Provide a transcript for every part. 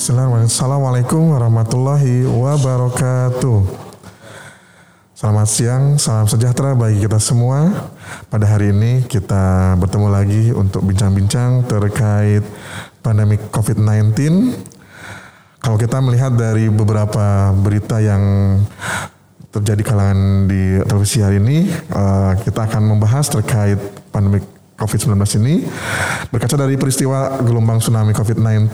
Assalamualaikum warahmatullahi wabarakatuh. Selamat siang, salam sejahtera bagi kita semua. Pada hari ini kita bertemu lagi untuk bincang-bincang terkait pandemi COVID-19. Kalau kita melihat dari beberapa berita yang terjadi kalangan di televisi hari ini, uh, kita akan membahas terkait pandemi COVID-19 ini berkaca dari peristiwa gelombang tsunami COVID-19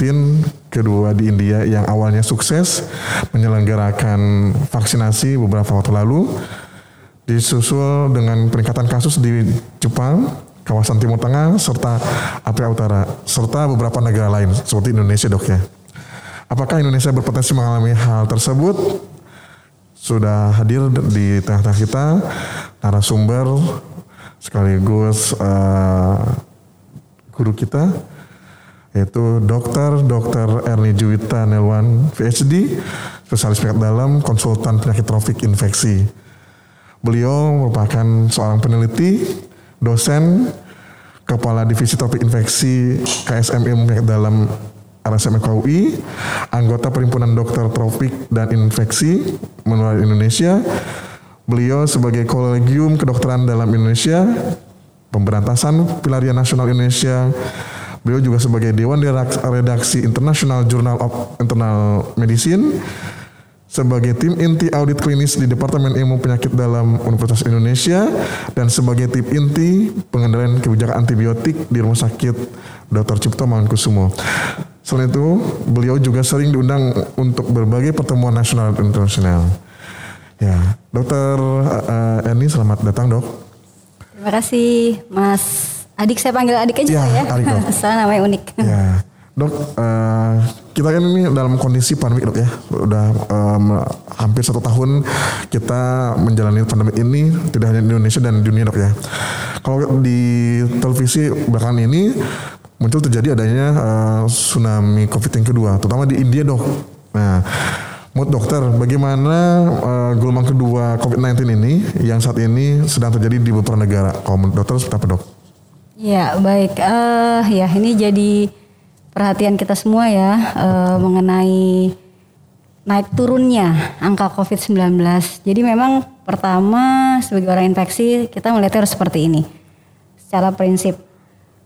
kedua di India yang awalnya sukses menyelenggarakan vaksinasi beberapa waktu lalu disusul dengan peningkatan kasus di Jepang, kawasan Timur Tengah serta Afrika Utara serta beberapa negara lain seperti Indonesia dok ya. Apakah Indonesia berpotensi mengalami hal tersebut? Sudah hadir di tengah-tengah kita narasumber sekaligus uh, guru kita yaitu Dr. Dr. Erni Juwita Nelwan PhD, spesialis penyakit dalam, konsultan penyakit tropik infeksi. Beliau merupakan seorang peneliti, dosen, kepala divisi tropik infeksi KSM penyakit dalam RSM KUI, anggota perhimpunan dokter tropik dan infeksi menular Indonesia, Beliau sebagai kolegium kedokteran dalam Indonesia, pemberantasan pelarian nasional Indonesia. Beliau juga sebagai dewan redaksi International Journal of Internal Medicine, sebagai tim inti audit klinis di Departemen Ilmu Penyakit dalam Universitas Indonesia dan sebagai tim inti pengendalian kebijakan antibiotik di Rumah Sakit Dr. Cipto Mangunkusumo. Selain itu, beliau juga sering diundang untuk berbagai pertemuan nasional dan internasional. Ya, Dokter uh, Eni selamat datang dok. Terima kasih Mas Adik saya panggil adik aja ya. ya. Adik dok. Soalnya namanya unik. Ya, dok uh, kita kan ini dalam kondisi pandemi dok ya, udah um, hampir satu tahun kita menjalani pandemi ini tidak hanya di Indonesia dan di dunia dok ya. Kalau di televisi bahkan ini muncul terjadi adanya uh, tsunami COVID yang kedua, terutama di India dok. Nah, Mood dokter, bagaimana uh, gelombang kedua COVID-19 ini yang saat ini sedang terjadi di beberapa negara? Kalau menurut dokter seperti apa dok? Ya baik, uh, ya ini jadi perhatian kita semua ya uh, mengenai naik turunnya angka COVID-19. Jadi memang pertama sebagai orang infeksi kita melihatnya harus seperti ini. Secara prinsip,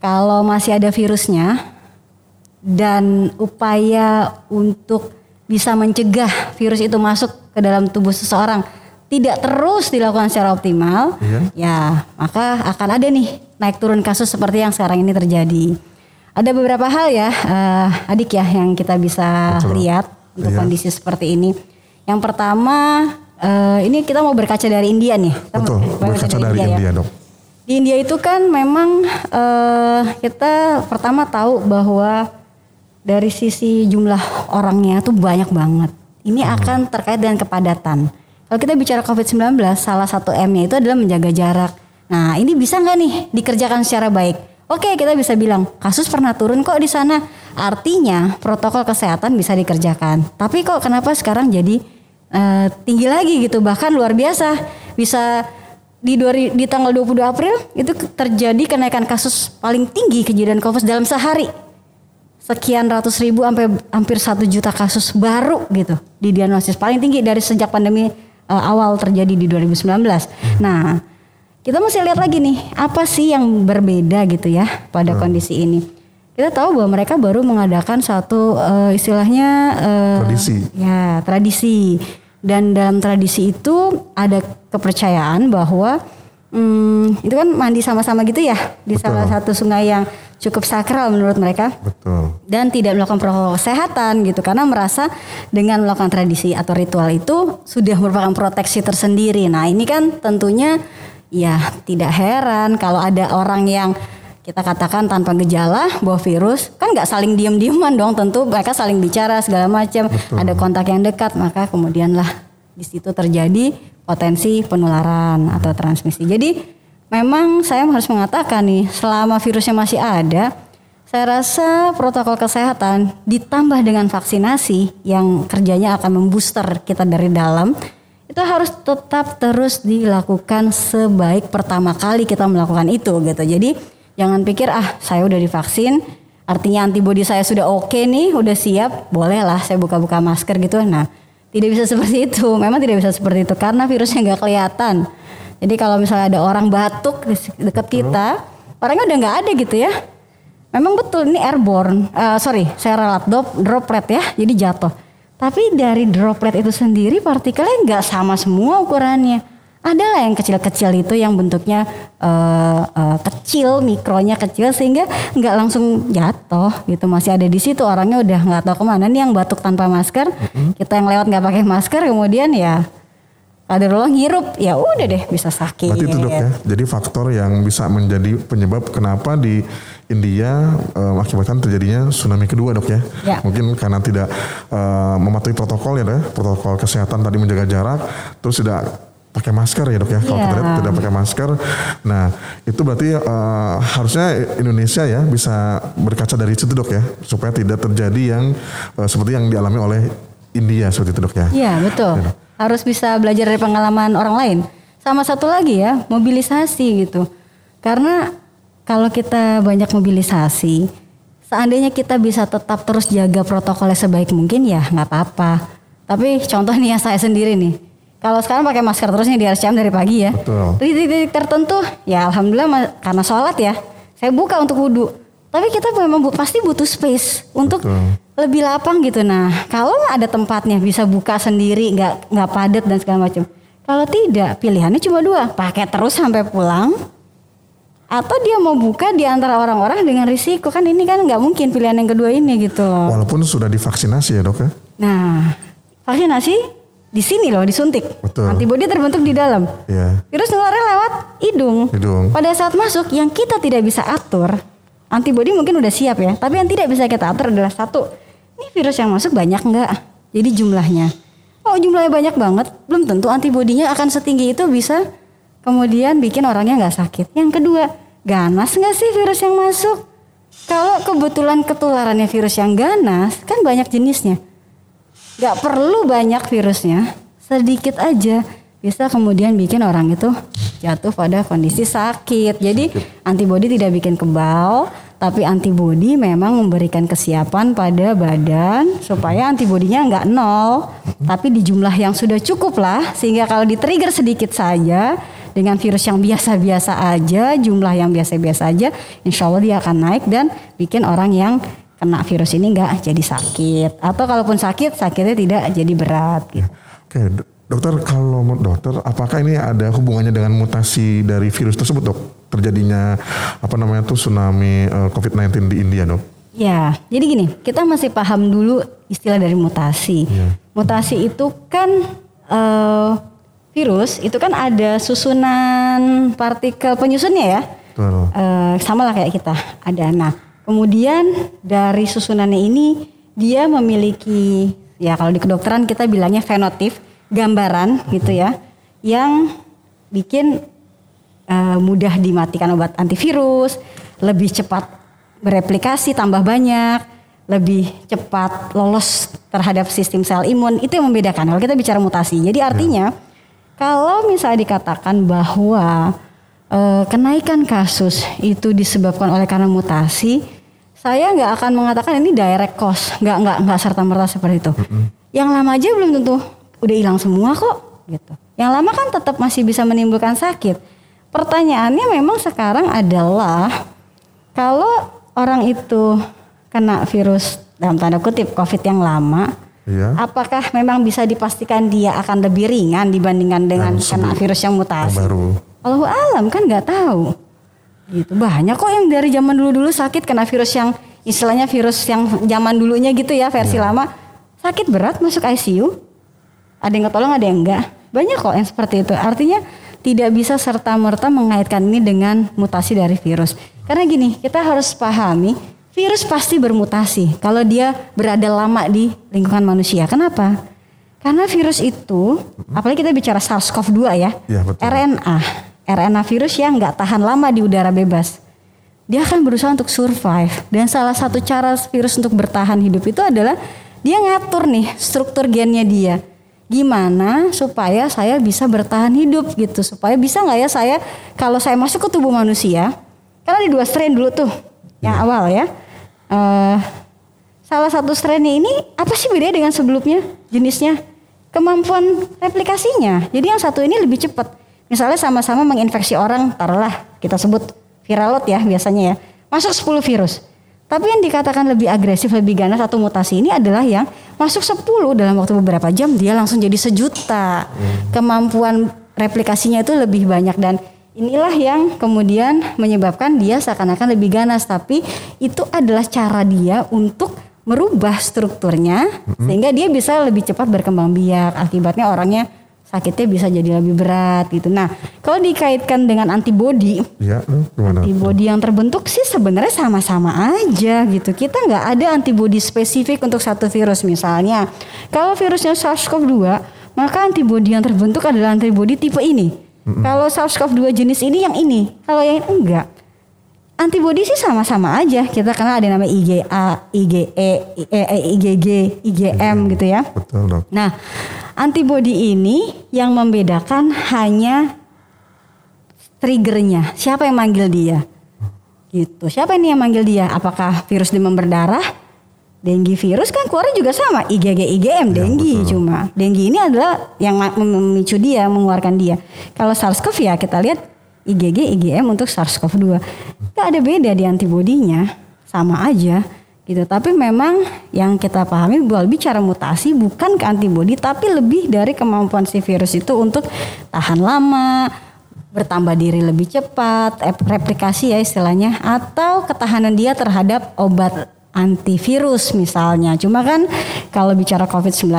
kalau masih ada virusnya dan upaya untuk bisa mencegah virus itu masuk ke dalam tubuh seseorang tidak terus dilakukan secara optimal, iya. ya maka akan ada nih naik turun kasus seperti yang sekarang ini terjadi. Ada beberapa hal ya, uh, adik ya yang kita bisa Betul. lihat untuk iya. kondisi seperti ini. Yang pertama, uh, ini kita mau berkaca dari India nih. Kita Betul, berkaca dari, dari India, India ya. dok. Di India itu kan memang uh, kita pertama tahu bahwa dari sisi jumlah orangnya tuh banyak banget. Ini hmm. akan terkait dengan kepadatan. Kalau kita bicara COVID-19, salah satu M-nya itu adalah menjaga jarak. Nah, ini bisa nggak nih dikerjakan secara baik? Oke, kita bisa bilang kasus pernah turun kok di sana. Artinya protokol kesehatan bisa dikerjakan. Tapi kok kenapa sekarang jadi uh, tinggi lagi gitu? Bahkan luar biasa. Bisa di, dua, di tanggal 22 April itu terjadi kenaikan kasus paling tinggi kejadian COVID dalam sehari sekian ratus ribu sampai hampir satu juta kasus baru gitu di diagnosis paling tinggi dari sejak pandemi uh, awal terjadi di 2019. Nah, kita mesti lihat lagi nih apa sih yang berbeda gitu ya pada hmm. kondisi ini. Kita tahu bahwa mereka baru mengadakan satu uh, istilahnya uh, tradisi. Ya, tradisi. Dan dalam tradisi itu ada kepercayaan bahwa hmm, itu kan mandi sama-sama gitu ya di Betul. salah satu sungai yang cukup sakral menurut mereka. Betul. Dan tidak melakukan protokol kesehatan gitu karena merasa dengan melakukan tradisi atau ritual itu sudah merupakan proteksi tersendiri. Nah, ini kan tentunya ya tidak heran kalau ada orang yang kita katakan tanpa gejala bawa virus kan nggak saling diem-dieman dong tentu mereka saling bicara segala macam ada kontak yang dekat maka kemudianlah di situ terjadi potensi penularan atau transmisi jadi memang saya harus mengatakan nih, selama virusnya masih ada, saya rasa protokol kesehatan ditambah dengan vaksinasi yang kerjanya akan membooster kita dari dalam, itu harus tetap terus dilakukan sebaik pertama kali kita melakukan itu gitu. Jadi jangan pikir ah saya udah divaksin artinya antibodi saya sudah oke nih, udah siap, bolehlah saya buka-buka masker gitu. Nah, tidak bisa seperti itu. Memang tidak bisa seperti itu karena virusnya nggak kelihatan. Jadi kalau misalnya ada orang batuk di dekat kita, orangnya udah nggak ada gitu ya. Memang betul ini airborne, uh, sorry, saya relat droplet ya, jadi jatuh. Tapi dari droplet itu sendiri partikelnya nggak sama semua ukurannya. Ada lah yang kecil-kecil itu yang bentuknya uh, uh, kecil, mikronya kecil sehingga nggak langsung jatuh gitu. Masih ada di situ orangnya udah nggak tahu ke mana nih yang batuk tanpa masker. Mm-hmm. Kita yang lewat nggak pakai masker kemudian ya ada lo ngirup ya udah deh bisa sakit. Berarti itu dok ya. Jadi faktor yang bisa menjadi penyebab kenapa di India uh, mengakibatkan terjadinya tsunami kedua dok ya. ya. Mungkin karena tidak uh, mematuhi protokol ya dok, protokol kesehatan tadi menjaga jarak, terus tidak pakai masker ya dok ya kalau yeah. kita lihat tidak pakai masker nah itu berarti uh, harusnya Indonesia ya bisa berkaca dari situ dok ya supaya tidak terjadi yang uh, seperti yang dialami oleh India seperti itu dok ya iya betul ya, harus bisa belajar dari pengalaman orang lain sama satu lagi ya mobilisasi gitu karena kalau kita banyak mobilisasi seandainya kita bisa tetap terus jaga protokolnya sebaik mungkin ya nggak apa-apa tapi contoh nih ya saya sendiri nih kalau sekarang pakai masker terus nih di RCM dari pagi ya. Betul. Di titik tertentu ya alhamdulillah karena sholat ya. Saya buka untuk wudhu. Tapi kita memang pasti butuh space untuk Betul. lebih lapang gitu. Nah kalau ada tempatnya bisa buka sendiri, nggak nggak padat dan segala macam. Kalau tidak pilihannya cuma dua, pakai terus sampai pulang. Atau dia mau buka di antara orang-orang dengan risiko kan ini kan nggak mungkin pilihan yang kedua ini gitu loh. Walaupun sudah divaksinasi ya dok ya. Nah vaksinasi di sini loh disuntik. Betul. Antibodi terbentuk di dalam. Iya. Virus nularnya lewat hidung. Hidung. Pada saat masuk yang kita tidak bisa atur, antibodi mungkin udah siap ya, tapi yang tidak bisa kita atur adalah satu, ini virus yang masuk banyak nggak? Jadi jumlahnya. Oh jumlahnya banyak banget, belum tentu antibodinya akan setinggi itu bisa kemudian bikin orangnya nggak sakit. Yang kedua, ganas nggak sih virus yang masuk? Kalau kebetulan ketularannya virus yang ganas, kan banyak jenisnya Gak perlu banyak virusnya, sedikit aja bisa kemudian bikin orang itu jatuh pada kondisi sakit. Jadi antibodi tidak bikin kebal, tapi antibodi memang memberikan kesiapan pada badan supaya antibodinya nggak nol, tapi di jumlah yang sudah cukup lah sehingga kalau di trigger sedikit saja dengan virus yang biasa-biasa aja, jumlah yang biasa-biasa aja, insya Allah dia akan naik dan bikin orang yang kena virus ini nggak jadi sakit atau kalaupun sakit sakitnya tidak jadi berat gitu. Oke, dokter kalau dokter apakah ini ada hubungannya dengan mutasi dari virus tersebut dok? Terjadinya apa namanya tuh tsunami uh, eh, COVID-19 di India dok? Ya, jadi gini, kita masih paham dulu istilah dari mutasi. Ya. Mutasi itu kan uh, virus itu kan ada susunan partikel penyusunnya ya. Betul. Uh, sama lah kayak kita ada. Nah, Kemudian dari susunannya ini dia memiliki ya kalau di kedokteran kita bilangnya fenotip, gambaran gitu ya, yang bikin uh, mudah dimatikan obat antivirus, lebih cepat bereplikasi tambah banyak, lebih cepat lolos terhadap sistem sel imun. Itu yang membedakan kalau kita bicara mutasi. Jadi artinya ya. kalau misalnya dikatakan bahwa uh, kenaikan kasus itu disebabkan oleh karena mutasi, saya nggak akan mengatakan ini direct cost, nggak nggak nggak serta merta seperti itu. Mm-hmm. Yang lama aja belum tentu udah hilang semua kok, gitu. Yang lama kan tetap masih bisa menimbulkan sakit. Pertanyaannya memang sekarang adalah kalau orang itu kena virus dalam tanda kutip COVID yang lama, iya. apakah memang bisa dipastikan dia akan lebih ringan dibandingkan dengan kena virus yang mutasi? Yang baru. Alam kan nggak tahu. Gitu banyak kok yang dari zaman dulu-dulu sakit kena virus yang istilahnya virus yang zaman dulunya gitu ya versi ya. lama sakit berat masuk ICU. Ada yang ketolong ada yang enggak. Banyak kok yang seperti itu. Artinya tidak bisa serta merta mengaitkan ini dengan mutasi dari virus. Karena gini, kita harus pahami virus pasti bermutasi kalau dia berada lama di lingkungan manusia. Kenapa? Karena virus itu, apalagi kita bicara SARS-CoV-2 ya, ya betul. RNA RNA virus yang nggak tahan lama di udara bebas. Dia akan berusaha untuk survive. Dan salah satu cara virus untuk bertahan hidup itu adalah dia ngatur nih struktur gennya dia. Gimana supaya saya bisa bertahan hidup gitu. Supaya bisa nggak ya saya kalau saya masuk ke tubuh manusia. Karena di dua strain dulu tuh yang hmm. awal ya. eh, salah satu strainnya ini apa sih bedanya dengan sebelumnya jenisnya? Kemampuan replikasinya. Jadi yang satu ini lebih cepat. Misalnya sama-sama menginfeksi orang, taruhlah kita sebut viral load ya biasanya ya. Masuk 10 virus. Tapi yang dikatakan lebih agresif, lebih ganas atau mutasi ini adalah yang masuk 10 dalam waktu beberapa jam dia langsung jadi sejuta. Kemampuan replikasinya itu lebih banyak dan inilah yang kemudian menyebabkan dia seakan-akan lebih ganas tapi itu adalah cara dia untuk merubah strukturnya sehingga dia bisa lebih cepat berkembang biak. Akibatnya orangnya sakitnya bisa jadi lebih berat gitu. Nah, kalau dikaitkan dengan antibodi, Ya, lu gimana? antibodi yang terbentuk sih sebenarnya sama-sama aja gitu. Kita nggak ada antibodi spesifik untuk satu virus misalnya. Kalau virusnya SARS-CoV-2, maka antibodi yang terbentuk adalah antibodi tipe ini. Kalau SARS-CoV-2 jenis ini yang ini, kalau yang ini enggak. Antibodi sih sama-sama aja. Kita kenal ada nama IgA, IgE, IgG, IgM gitu ya. Betul dok. Nah, antibodi ini yang membedakan hanya triggernya. Siapa yang manggil dia? Gitu. Siapa ini yang manggil dia? Apakah virus demam berdarah? Dengue virus kan keluarnya juga sama, IgG, IgM, dengue cuma. Dengue ini adalah yang memicu dia, mengeluarkan dia. Kalau SARS-CoV ya kita lihat IgG, IgM untuk SARS-CoV-2. Gak ada beda di antibodinya, sama aja gitu. Tapi memang yang kita pahami bahwa bicara mutasi bukan ke antibodi tapi lebih dari kemampuan si virus itu untuk tahan lama, bertambah diri lebih cepat, ep- replikasi ya istilahnya atau ketahanan dia terhadap obat antivirus misalnya. Cuma kan kalau bicara COVID-19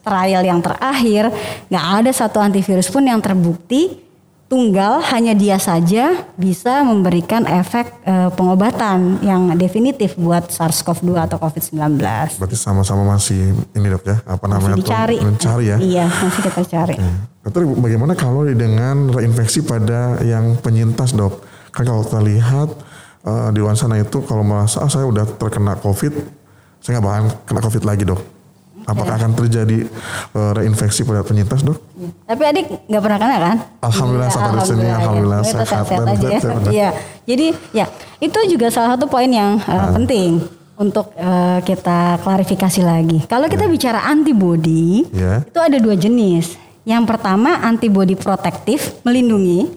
trial yang terakhir nggak ada satu antivirus pun yang terbukti tunggal hanya dia saja bisa memberikan efek eh, pengobatan yang definitif buat SARS-CoV-2 atau COVID-19. Berarti sama-sama masih ini dok ya, apa namanya Masih tuh? dicari. Mencari ya. Iya, masih kita cari. Dokter bagaimana kalau dengan reinfeksi pada yang penyintas dok? Kan kalau kita lihat eh, di luar sana itu kalau merasa ah, saya udah terkena COVID, saya nggak bakalan kena COVID lagi dok. Apakah akan terjadi eh, reinfeksi pada penyintas dok? Tapi adik nggak pernah kena kan? Alhamdulillah, sampai di sini, alhamdulillah, sehat ya. sehat, sehat. Iya. Jadi ya itu juga salah satu poin yang uh, Ah. penting untuk uh, kita klarifikasi lagi. Kalau kita bicara antibodi, Ya. itu ada dua jenis. Yang pertama antibodi protektif melindungi.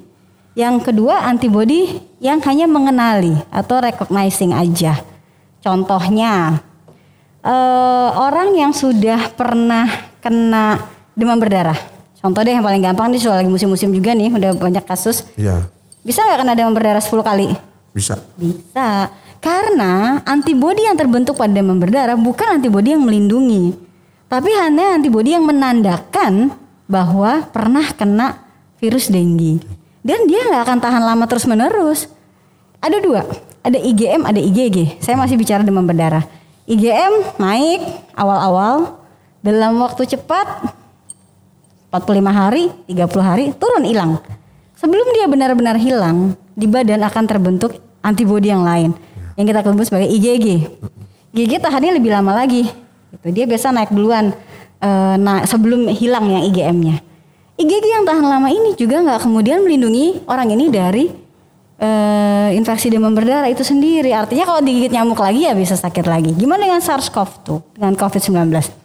Yang kedua antibodi yang hanya mengenali atau recognizing aja. Contohnya eh, orang yang sudah pernah kena demam berdarah. Contoh deh yang paling gampang nih soal lagi musim-musim juga nih udah banyak kasus. Iya, Bisa nggak kena demam berdarah 10 kali? bisa. Bisa. Karena antibodi yang terbentuk pada demam berdarah bukan antibodi yang melindungi. Tapi hanya antibodi yang menandakan bahwa pernah kena virus dengue. Dan dia nggak akan tahan lama terus menerus. Ada dua, ada IgM, ada IgG. Saya masih bicara demam berdarah. IgM naik awal-awal dalam waktu cepat 45 hari, 30 hari turun hilang. Sebelum dia benar-benar hilang, di badan akan terbentuk antibodi yang lain yang kita sebut sebagai IgG. IgG tahannya lebih lama lagi. Itu dia biasa naik duluan eh, nah sebelum hilang yang IgM-nya. IgG yang tahan lama ini juga nggak kemudian melindungi orang ini dari eh, infeksi demam berdarah itu sendiri. Artinya kalau digigit nyamuk lagi ya bisa sakit lagi. Gimana dengan SARS-CoV tuh dengan COVID-19?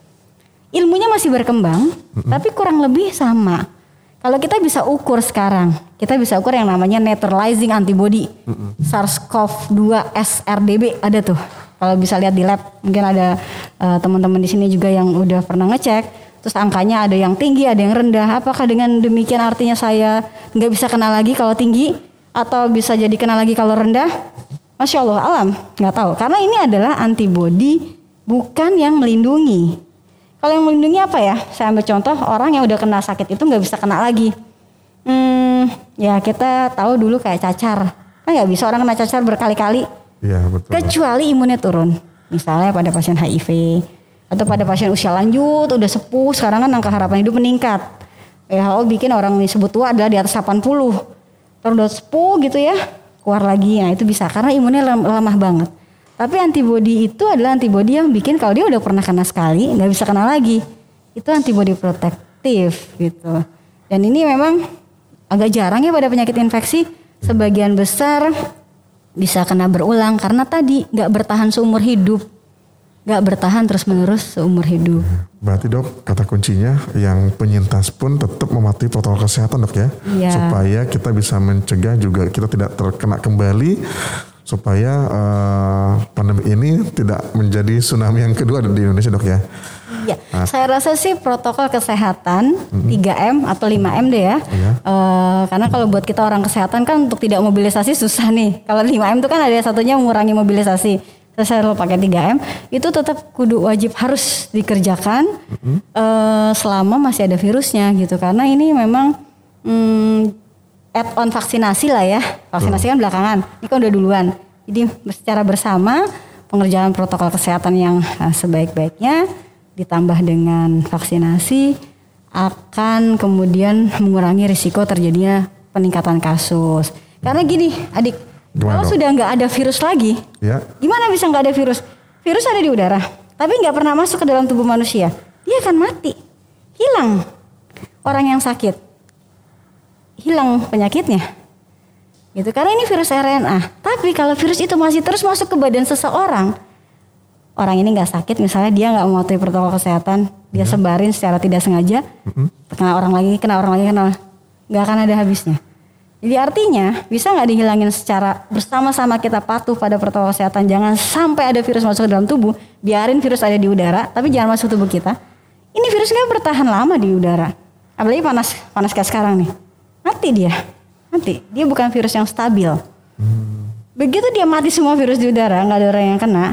ilmunya masih berkembang, tapi kurang lebih sama. Kalau kita bisa ukur sekarang, kita bisa ukur yang namanya neutralizing antibody SARS-CoV-2 SRDB ada tuh. Kalau bisa lihat di lab, mungkin ada eh, teman-teman di sini juga yang udah pernah ngecek. Terus angkanya ada yang tinggi, ada yang rendah. Apakah dengan demikian artinya saya nggak bisa kena lagi kalau tinggi, atau bisa jadi kena lagi kalau rendah? Masya Allah, alam nggak tahu. Karena ini adalah antibody bukan yang melindungi. Kalau yang melindungi apa ya? Saya ambil contoh orang yang udah kena sakit itu nggak bisa kena lagi. Hmm, ya kita tahu dulu kayak cacar. Kan nggak bisa orang kena cacar berkali-kali. Iya betul. Kecuali imunnya turun. Misalnya pada pasien HIV atau pada pasien usia lanjut, udah sepuh, sekarang kan angka harapan hidup meningkat. WHO bikin orang disebut tua adalah di atas 80. Terus udah sepuh gitu ya, keluar lagi. Nah itu bisa karena imunnya lem- lemah banget. Tapi antibodi itu adalah antibodi yang bikin kalau dia udah pernah kena sekali nggak bisa kena lagi. Itu antibodi protektif gitu. Dan ini memang agak jarang ya pada penyakit infeksi. Sebagian besar bisa kena berulang karena tadi nggak bertahan seumur hidup, nggak bertahan terus menerus seumur hidup. Berarti dok, kata kuncinya yang penyintas pun tetap mematuhi protokol kesehatan dok ya, Iya. supaya kita bisa mencegah juga kita tidak terkena kembali, supaya eh, pandemi ini tidak menjadi tsunami yang kedua di Indonesia dok ya. Ya, saya rasa sih protokol kesehatan 3M atau 5M deh ya. Iya. Eh, karena kalau buat kita orang kesehatan kan untuk tidak mobilisasi susah nih. Kalau 5M itu kan ada satunya mengurangi mobilisasi. Saya selalu pakai 3M, itu tetap kudu wajib harus dikerjakan eh, selama masih ada virusnya gitu. Karena ini memang hmm, add on vaksinasi lah ya. Vaksinasi kan belakangan. Ini kan udah duluan. Jadi secara bersama pengerjaan protokol kesehatan yang eh, sebaik-baiknya ditambah dengan vaksinasi akan kemudian mengurangi risiko terjadinya peningkatan kasus. Karena gini, adik, Gimana, kalau sudah nggak ada virus lagi, Ya, gimana bisa nggak ada virus? Virus ada di udara, tapi nggak pernah masuk ke dalam tubuh manusia. Dia akan mati, hilang. Orang yang sakit, hilang penyakitnya. Gitu karena ini virus RNA. Tapi kalau virus itu masih terus masuk ke badan seseorang, orang ini nggak sakit, misalnya dia nggak mematuhi protokol kesehatan, dia sebarin secara tidak sengaja, kena orang lagi, kena orang lagi, kena nggak akan ada habisnya. Jadi artinya bisa nggak dihilangin secara bersama-sama kita patuh pada protokol kesehatan, jangan sampai ada virus masuk ke dalam tubuh, biarin virus ada di udara, tapi jangan masuk tubuh kita. Ini virus nggak bertahan lama di udara, apalagi panas panas kayak sekarang nih, mati dia, mati. Dia bukan virus yang stabil. Begitu dia mati semua virus di udara, nggak ada orang yang kena.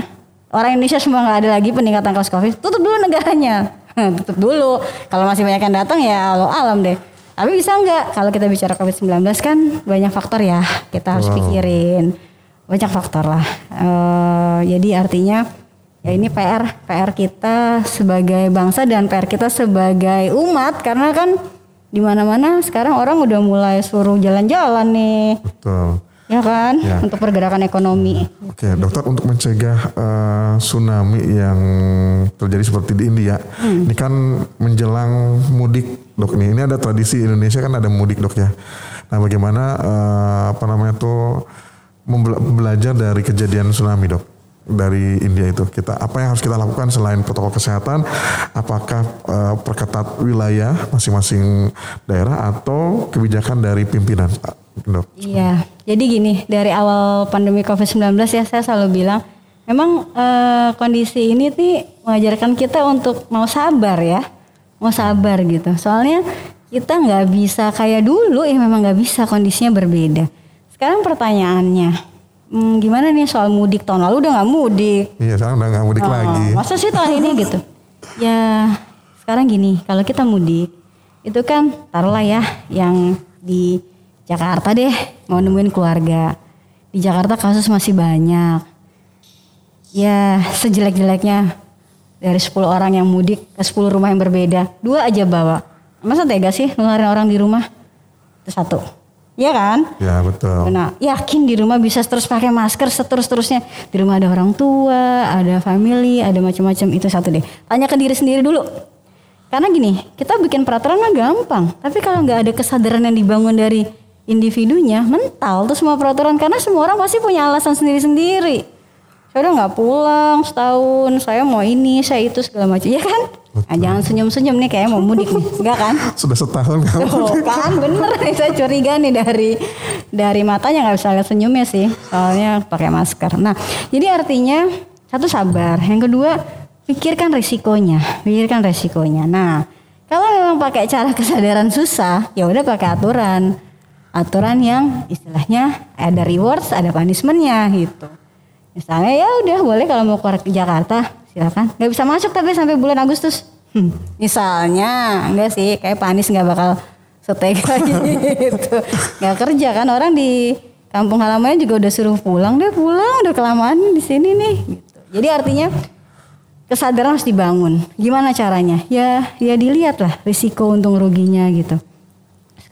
Orang Indonesia semua nggak ada lagi peningkatan kasus COVID. Tutup dulu negaranya, tutup dulu. Kalau masih banyak yang datang ya Allah alam deh. Tapi bisa nggak? Kalau kita bicara COVID-19 kan banyak faktor ya kita harus Wow. pikirin. Banyak faktor lah. Eh, jadi artinya ya ini PR PR kita sebagai bangsa dan PR kita sebagai umat karena kan di mana-mana sekarang orang udah mulai suruh jalan-jalan nih betul. Ya kan Ya. untuk pergerakan ekonomi Oke, dokter untuk mencegah eh, tsunami yang terjadi seperti di India, Hmm. ini kan menjelang mudik, dok. Ini, ini ada tradisi Indonesia kan ada mudik, dok ya. Nah, bagaimana eh, apa namanya tuh belajar dari kejadian tsunami, dok? Dari India itu kita apa yang harus kita lakukan selain protokol kesehatan? Apakah eh, perketat wilayah masing-masing daerah atau kebijakan dari pimpinan, Pak, dok? Iya, jadi gini dari awal pandemi COVID-19 ya saya selalu bilang, memang eh, kondisi ini nih mengajarkan kita untuk mau sabar ya, mau sabar gitu. Soalnya kita nggak bisa kayak dulu ya memang nggak bisa kondisinya berbeda. Sekarang pertanyaannya, hmm, gimana nih soal mudik tahun lalu udah nggak mudik? Iya, sekarang udah nggak mudik Oh, lagi. Masa sih tahun ini gitu? Ya sekarang gini, kalau kita mudik itu kan taruhlah ya yang di Jakarta deh mau nemuin keluarga. Di Jakarta kasus masih banyak. Ya sejelek-jeleknya dari 10 orang yang mudik ke 10 rumah yang berbeda, dua aja bawa. Masa tega sih nularin orang di rumah? Itu satu. Iya kan? Ya betul. Nah, yakin di rumah bisa terus pakai masker seterus-terusnya. Di rumah ada orang tua, ada family, ada macam-macam itu satu deh. Tanya ke diri sendiri dulu. Karena gini, kita bikin peraturan mah gampang. Tapi kalau nggak ada kesadaran yang dibangun dari individunya, mental tuh semua peraturan. Karena semua orang pasti punya alasan sendiri-sendiri. Saya udah nggak pulang setahun, saya mau ini, saya itu segala macam. Ya kan? Nah, jangan senyum-senyum nih kayak mau mudik nih. Enggak kan? Sudah setahun kamu. Tuh kan bener nih saya curiga nih dari dari matanya nggak bisa lihat senyumnya sih soalnya pakai masker. Nah jadi artinya satu sabar, yang kedua pikirkan resikonya, pikirkan resikonya. Nah kalau memang pakai cara kesadaran susah, ya udah pakai aturan, aturan yang istilahnya ada rewards, ada punishmentnya gitu. Misalnya ya udah boleh kalau mau keluar ke Jakarta silakan. Nggak bisa masuk tapi sampai bulan Agustus. Hmm, misalnya enggak sih kayak Panis nggak bakal setega gitu. Nggak kerja kan orang di kampung halamannya juga udah suruh pulang deh pulang udah kelamaan di sini nih. Gitu. Jadi artinya kesadaran harus dibangun. Gimana caranya? Ya ya dilihat lah risiko untung ruginya gitu.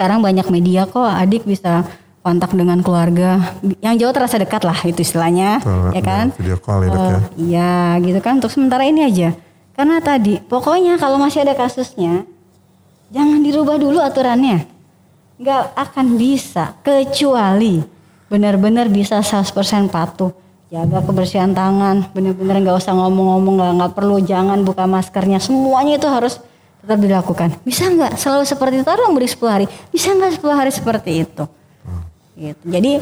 Sekarang banyak media kok adik bisa kontak dengan keluarga. Yang jauh terasa dekat lah itu istilahnya Betul, ya kan? video call ya, Dok, ya. Iya gitu kan? Untuk sementara ini aja. Karena tadi pokoknya kalau masih ada kasusnya jangan dirubah dulu aturannya. Nggak akan bisa kecuali benar-benar bisa 100% patuh. Jaga kebersihan tangan, benar-benar nggak usah ngomong-ngomong, nggak nggak perlu jangan buka maskernya, semuanya itu harus tetap dilakukan. Bisa nggak selalu seperti itu? Tolong beri 10 hari. Bisa nggak 10 hari seperti itu? Gitu. Jadi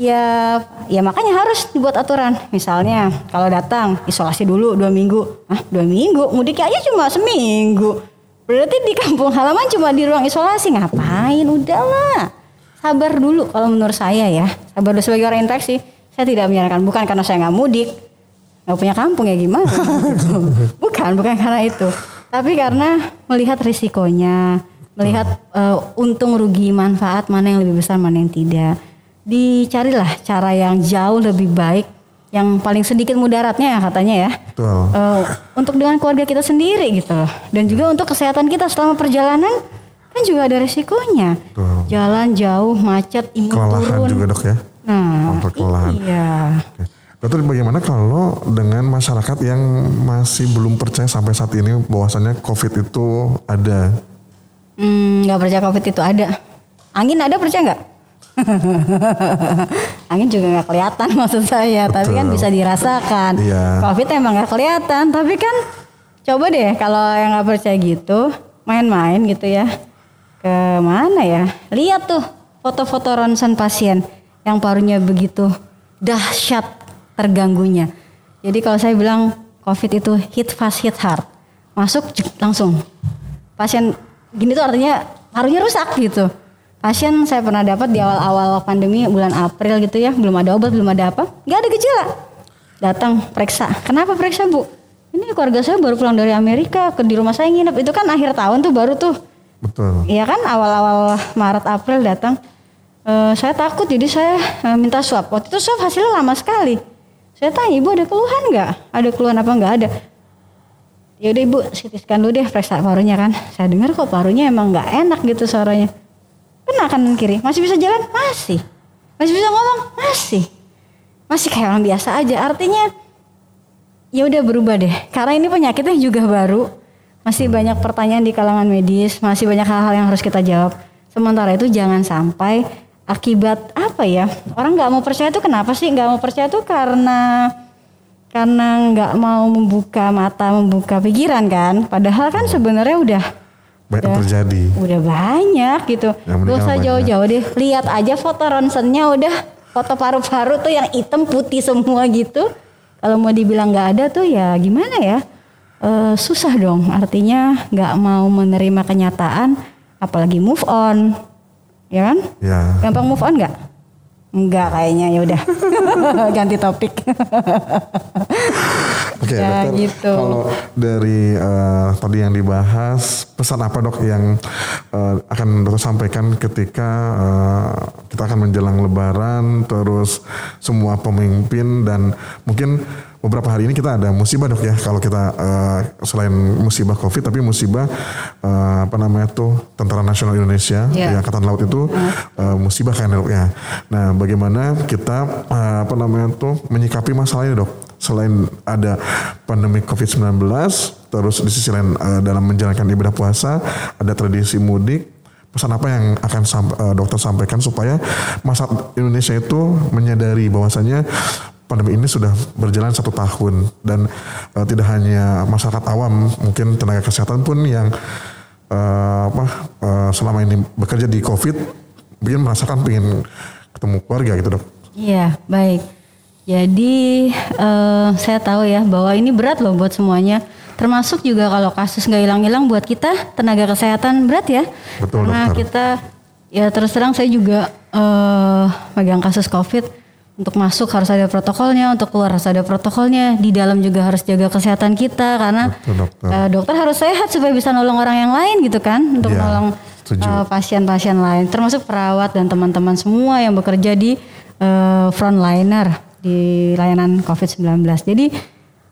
ya ya makanya harus dibuat aturan. Misalnya kalau datang isolasi dulu dua minggu, ah dua minggu, mudiknya aja cuma seminggu. Berarti di kampung halaman cuma di ruang isolasi ngapain? Udahlah, sabar dulu kalau menurut saya ya. Sabar dulu sebagai orang infeksi. Saya tidak menyarankan bukan karena saya nggak mudik, nggak punya kampung ya gimana? bukan, bukan karena itu. Tapi karena melihat risikonya, melihat uh, untung rugi manfaat mana yang lebih besar mana yang tidak dicarilah cara yang jauh lebih baik yang paling sedikit mudaratnya ya katanya ya Betul. Uh, untuk dengan keluarga kita sendiri gitu loh dan juga untuk kesehatan kita selama perjalanan kan juga ada resikonya Betul. jalan jauh macet imun Kelelahan turun juga dok ya. nah kelelahan. iya Oke. Dokter bagaimana kalau dengan masyarakat yang masih belum percaya sampai saat ini bahwasannya COVID itu ada? Hmm, nggak percaya covid itu ada. Angin ada percaya nggak? Angin juga nggak kelihatan maksud saya. Tapi kan Betul. bisa dirasakan. Iya. covid emang nggak kelihatan tapi kan coba deh kalau yang nggak percaya gitu main-main gitu ya. Ke mana ya? Lihat tuh foto-foto ronsen pasien yang parunya begitu dahsyat terganggunya jadi kalau saya bilang covid itu hit fast hit hard masuk langsung pasien gini tuh artinya parunya rusak gitu. Pasien saya pernah dapat di awal-awal pandemi bulan April gitu ya, belum ada obat, belum ada apa, nggak ada gejala. Datang periksa, kenapa periksa bu? Ini keluarga saya baru pulang dari Amerika, ke di rumah saya nginep. Itu kan akhir tahun tuh baru tuh, Betul. Iya kan awal-awal Maret April datang. Eh, saya takut jadi saya eh, minta swab. Waktu itu swab hasilnya lama sekali. Saya tanya ibu ada keluhan nggak? Ada keluhan apa nggak ada? Ya udah ibu CT scan dulu deh periksa parunya kan. Saya dengar kok parunya emang nggak enak gitu suaranya. Kena kanan kiri, masih bisa jalan? Masih. Masih bisa ngomong? Masih. Masih kayak orang biasa aja. Artinya ya udah berubah deh. Karena ini penyakitnya juga baru. Masih banyak pertanyaan di kalangan medis, masih banyak hal-hal yang harus kita jawab. Sementara itu jangan sampai akibat apa ya? Orang nggak mau percaya itu kenapa sih? Nggak mau percaya itu karena karena nggak mau membuka mata, membuka pikiran kan. Padahal kan sebenarnya udah Banyak yang terjadi. udah banyak gitu. Yang Gak meninggal usah jauh-jauh deh. Lihat aja foto ronsennya udah foto paru-paru tuh yang hitam putih semua gitu. Kalau mau dibilang nggak ada tuh ya gimana ya? Eh, susah dong. Artinya nggak mau menerima kenyataan, apalagi move on, ya kan? Ya. Gampang move on nggak? Enggak kayaknya ya udah. Ganti topik. Oke, Ya, dokter. gitu. Kalau dari eh, tadi yang dibahas, pesan apa dok yang eh, akan dokter sampaikan ketika eh, kita akan menjelang Lebaran, terus semua pemimpin dan mungkin beberapa hari ini kita ada musibah dok ya. Kalau kita eh, selain musibah COVID, tapi musibah eh, apa namanya tuh Tentara Nasional Indonesia, Iya. ya Angkatan Laut itu eh, musibah kan dok ya. Nah, bagaimana kita eh, apa namanya tuh menyikapi masalah ini dok? Selain ada pandemi COVID-19, terus di sisi lain eh, dalam menjalankan ibadah puasa, ada tradisi mudik. Pesan apa yang akan dokter sampaikan supaya masyarakat Indonesia itu menyadari bahwasanya pandemi ini sudah berjalan satu tahun dan eh, tidak hanya masyarakat awam, mungkin tenaga kesehatan pun yang eh, apa eh, selama ini bekerja di COVID mungkin merasakan pengen ketemu keluarga gitu dok. Iya, baik. Jadi eh, saya tahu ya bahwa ini berat loh buat semuanya. Termasuk juga kalau kasus nggak hilang-hilang buat kita tenaga kesehatan berat ya. Betul, Karena dokter. kita ya terus terang saya juga eh megang kasus COVID. Untuk masuk harus ada protokolnya, untuk keluar harus ada protokolnya. Di dalam juga harus jaga kesehatan kita karena Betul, dokter. eh, dokter harus sehat supaya bisa nolong orang yang lain gitu kan, untuk Iya, nolong eh, pasien-pasien lain, termasuk perawat dan teman-teman semua yang bekerja di eh, frontliner di layanan COVID-19. Jadi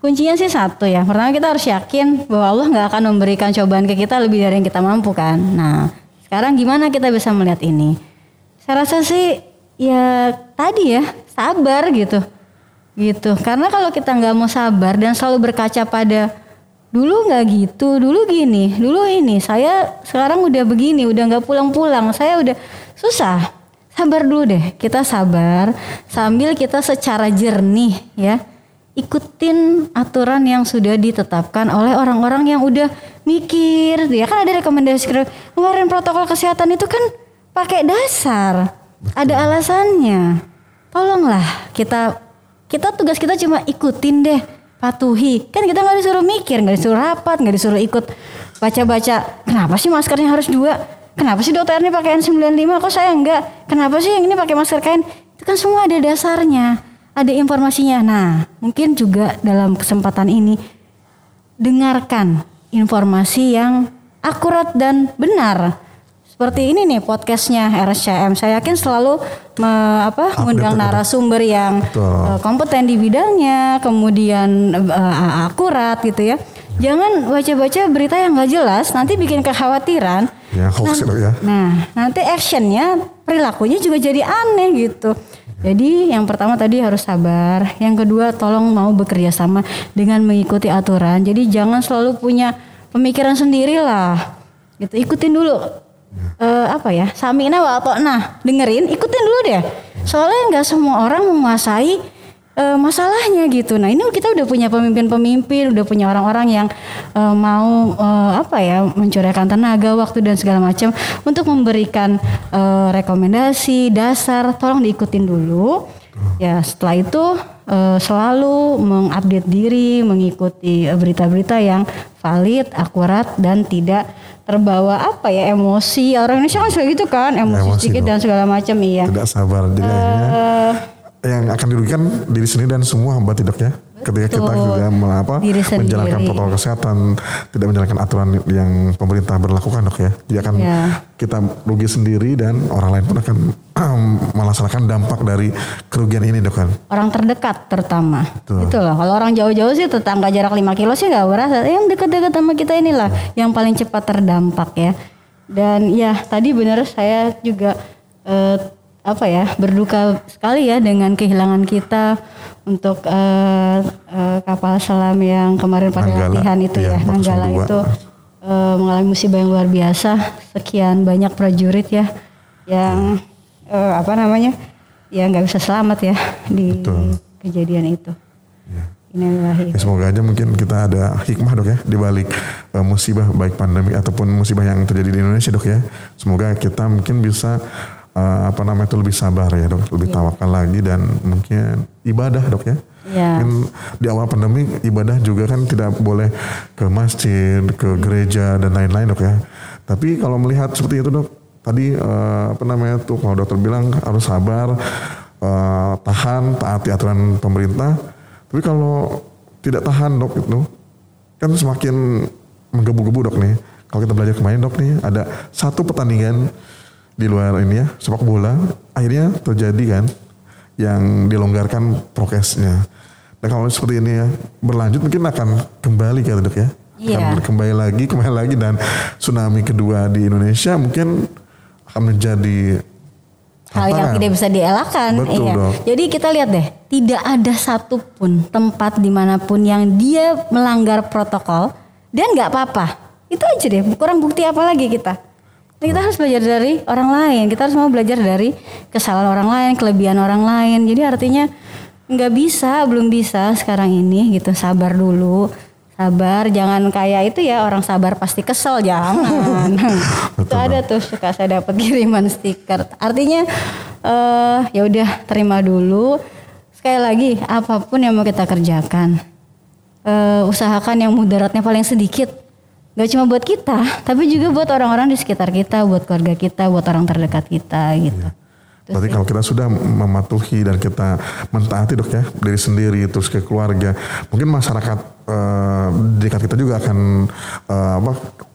kuncinya sih satu ya. Pertama kita harus yakin bahwa Allah nggak akan memberikan cobaan ke kita lebih dari yang kita mampu kan. Nah, sekarang gimana kita bisa melihat ini? Saya rasa sih ya tadi ya sabar gitu, gitu. Karena kalau kita nggak mau sabar dan selalu berkaca pada dulu nggak gitu, dulu gini, dulu ini. Saya sekarang udah begini, udah nggak pulang-pulang. Saya udah susah. sabar dulu deh. Kita sabar sambil kita secara jernih ya ikutin aturan yang sudah ditetapkan oleh orang-orang yang udah mikir. Ya kan ada rekomendasi kemarin protokol kesehatan itu kan pakai dasar. Ada alasannya. Tolonglah kita kita tugas kita cuma ikutin deh, patuhi. Kan kita nggak disuruh mikir, nggak disuruh rapat, nggak disuruh ikut baca-baca. Kenapa sih maskernya harus dua? Kenapa sih dokter ini pakai N95 kok saya enggak? Kenapa sih yang ini pakai masker kain? Itu kan semua ada dasarnya, ada informasinya. Nah, mungkin juga dalam kesempatan ini dengarkan informasi yang akurat dan benar. Seperti ini nih podcastnya RSCM. Saya yakin selalu me, apa, mengundang narasumber yang uh, kompeten di bidangnya, kemudian uh, akurat gitu ya. Jangan baca-baca berita yang nggak jelas, nanti bikin kekhawatiran. Ya, hoax nah, ya. Nah, nanti actionnya, perilakunya juga jadi aneh gitu. Jadi yang pertama tadi harus sabar, yang kedua tolong mau bekerja sama dengan mengikuti aturan. Jadi jangan selalu punya pemikiran sendiri lah. Gitu, ikutin dulu. Uh, apa ya? Samina wa nah, dengerin, ikutin dulu deh. Soalnya nggak semua orang menguasai uh, masalahnya gitu. Nah ini kita udah punya pemimpin-pemimpin, udah punya orang-orang yang uh, mau uh, apa ya mencurahkan tenaga, waktu dan segala macam untuk memberikan uh, rekomendasi dasar. Tolong diikutin dulu. Ya setelah itu selalu mengupdate diri, mengikuti berita-berita yang valid, akurat dan tidak terbawa apa ya emosi. Orang Indonesia kan suka gitu kan emosi, emosi sedikit dong. dan segala macam iya. Tidak sabar jadi uh, yang akan dirugikan diri sendiri dan semua mbak tidak ketika kita juga apa menjalankan protokol kesehatan tidak menjalankan aturan yang pemerintah berlakukan dok ya. Jadi akan ya. kita rugi sendiri dan orang lain pun akan melaksanakan dampak dari kerugian ini dok kan. Orang terdekat terutama. Betul. itu loh kalau orang jauh-jauh sih tetangga jarak 5 kilo sih nggak berasa. Yang dekat-dekat sama kita inilah ya. yang paling cepat terdampak ya. Dan ya tadi benar saya juga eh, apa ya berduka sekali ya dengan kehilangan kita untuk uh, uh, kapal selam yang kemarin pada Nanggala, latihan itu iya, ya Nanggala itu uh, mengalami musibah yang luar biasa sekian banyak prajurit ya yang uh, apa namanya ya nggak bisa selamat ya di Betul. kejadian itu. Ya. Ya, semoga aja mungkin kita ada hikmah dok ya di balik uh, musibah baik pandemi ataupun musibah yang terjadi di Indonesia dok ya. Semoga kita mungkin bisa uh, apa namanya itu lebih sabar ya dok, lebih yeah. tawakal lagi dan mungkin ibadah dok ya. Yeah. Mungkin di awal pandemi ibadah juga kan tidak boleh ke masjid, ke gereja dan lain-lain dok ya. Tapi kalau melihat seperti itu dok, tadi uh, apa namanya tuh kalau dokter bilang harus sabar, uh, tahan, taati aturan pemerintah. Tapi kalau tidak tahan dok itu kan semakin menggebu-gebu dok nih. Kalau kita belajar kemarin dok nih ada satu pertandingan di luar ini ya sepak bola akhirnya terjadi kan yang dilonggarkan prokesnya. Dan kalau seperti ini ya berlanjut mungkin akan kembali kan dok ya. Akan kembali lagi, kembali lagi dan tsunami kedua di Indonesia mungkin akan menjadi hal yang tidak bisa dielakkan. Betul, iya. Jadi kita lihat deh, tidak ada satupun tempat di mana pun yang dia melanggar protokol dan nggak apa-apa. Itu aja deh, kurang bukti apa lagi kita. Kita harus belajar dari orang lain. Kita harus mau belajar dari kesalahan orang lain, kelebihan orang lain. Jadi artinya nggak bisa, belum bisa sekarang ini gitu. Sabar dulu, sabar. Jangan kayak itu ya orang sabar pasti kesel, jangan. itu ada tuh suka saya dapat kiriman stiker. Artinya uh, ya udah terima dulu. Sekali lagi apa pun yang mau kita kerjakan, uh, usahakan yang mudaratnya paling sedikit Gak cuma buat kita, tapi juga buat orang-orang di sekitar kita, buat keluarga kita, buat orang terdekat kita gitu. Iya. Berarti kalau kita sudah mematuhi dan kita mentaati dok ya diri sendiri terus ke keluarga, mungkin masyarakat uh, dekat kita juga akan uh, apa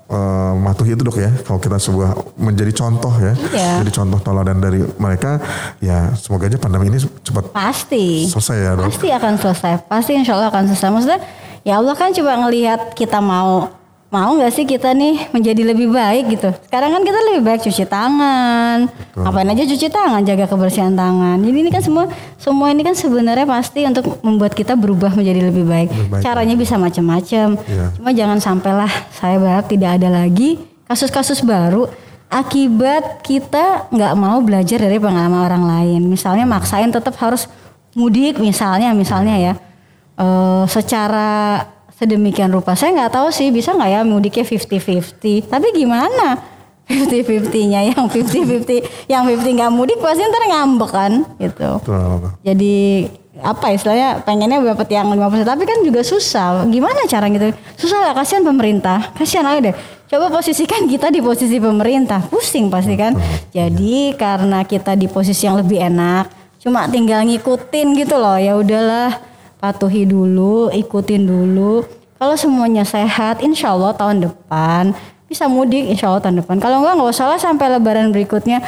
uh, mematuhi itu dok ya. Kalau kita sebuah menjadi contoh ya, iya. jadi contoh teladan dari mereka, ya semoga aja pandemi ini cepat pasti selesai ya dok. Pasti akan selesai, pasti insya Allah akan selesai. Maksudnya ya Allah kan coba ngelihat kita mau mau nggak sih kita nih menjadi lebih baik gitu. Sekarang kan kita lebih baik cuci tangan, Betul. ngapain aja cuci tangan, jaga kebersihan tangan. Jadi ini kan semua semua ini kan sebenarnya pasti untuk membuat kita berubah menjadi lebih baik. Lebih baik Caranya bisa macam-macam. Ya. Cuma jangan sampailah saya berharap tidak ada lagi kasus-kasus baru akibat kita nggak mau belajar dari pengalaman orang lain. Misalnya maksain tetap harus mudik misalnya, misalnya ya. Eh, secara sedemikian rupa saya nggak tahu sih bisa nggak ya mudiknya 50-50. Tapi gimana 50-50-nya yang 50-50 yang 50 nggak mudik pasti ntar ngambek kan gitu. Betul. Jadi apa istilahnya pengennya dapat yang 50% tapi kan juga susah. Gimana cara gitu? Susah lah kasihan pemerintah. Kasihan aja deh. Coba posisikan kita di posisi pemerintah, pusing pasti kan. Jadi karena kita di posisi yang lebih enak, cuma tinggal ngikutin gitu loh. Ya udahlah, patuhi dulu, ikutin dulu. Kalau semuanya sehat, insya Allah tahun depan bisa mudik insya Allah tahun depan. Kalau enggak nggak usah lah sampai lebaran berikutnya.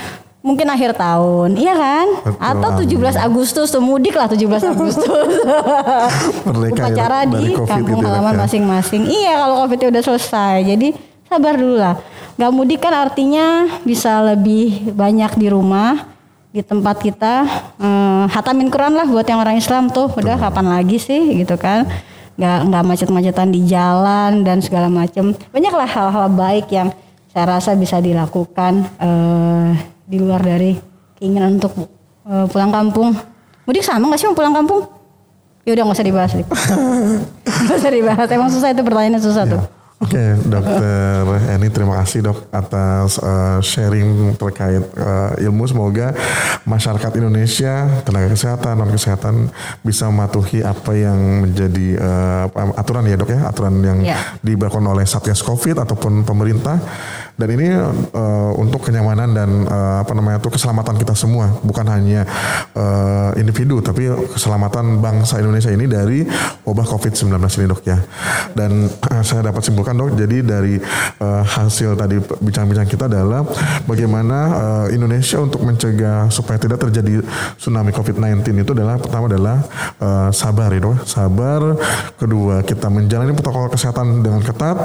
Mungkin akhir tahun, iya kan? Betul, Atau amin. 17 Agustus tuh mudik lah 17 Agustus. Ya, Upacara di kampung ya, halaman ya. masing-masing. Iya kalau COVID udah selesai. Jadi sabar dulu lah. Gak mudik kan artinya bisa lebih banyak di rumah di tempat kita eh, hatamin Quran lah buat yang orang Islam tuh. Udah kapan lagi sih? Gitu kan. Nggak nggak macet-macetan di jalan dan segala macem. Banyak lah hal-hal baik yang saya rasa bisa dilakukan eh, di luar dari keinginan untuk eh, pulang kampung. Mudik sama nggak sih mau pulang kampung? Ya udah nggak usah dibahas nggak usah dibahas. Emang susah itu pertanyaannya susah tuh Oke, dokter Eni terima kasih dok atas eh, sharing terkait eh, ilmu. Semoga masyarakat Indonesia, tenaga kesehatan, non kesehatan bisa mematuhi apa yang menjadi apa- aturan ya dok ya, aturan yang Ya. diberlakukan oleh Satgas Covid ataupun pemerintah. Dan ini eh, untuk kenyamanan dan eh, apa namanya itu keselamatan kita semua, bukan hanya eh, individu, tapi keselamatan bangsa Indonesia ini dari wabah COVID-19 ini dok ya. Dan eh, saya dapat simpulkan dok, jadi dari eh, hasil tadi bincang-bincang kita adalah bagaimana eh, Indonesia untuk mencegah supaya tidak terjadi tsunami COVID-19 itu adalah pertama adalah eh, sabar ya dok, sabar. Kedua kita menjalani protokol kesehatan dengan ketat.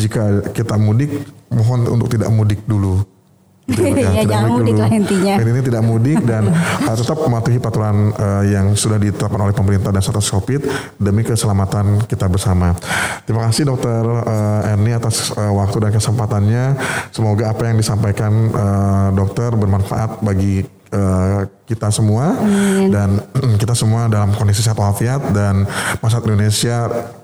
Jika kita mudik, mohon untuk tidak mudik dulu. Gitu Ya, tidak jangan mudik dulu. lah intinya. Dan ini tidak mudik dan uh, tetap mematuhi peraturan uh, yang sudah ditetapkan oleh pemerintah dan Satgas Covid demi keselamatan kita bersama. Terima kasih Dokter uh, Erni atas uh, waktu dan kesempatannya. Semoga apa yang disampaikan uh, dokter bermanfaat bagi uh, kita semua dan kita semua dalam kondisi sehat walafiat dan masyarakat Indonesia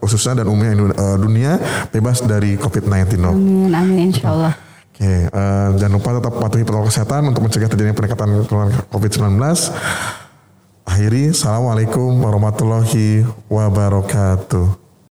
khususnya dan umumnya uh, dunia bebas dari COVID-19 dok. amin amin insya Allah Oke, eh, jangan lupa tetap patuhi protokol kesehatan untuk mencegah terjadinya peningkatan penularan COVID-19. Akhiri, Assalamualaikum warahmatullahi wabarakatuh.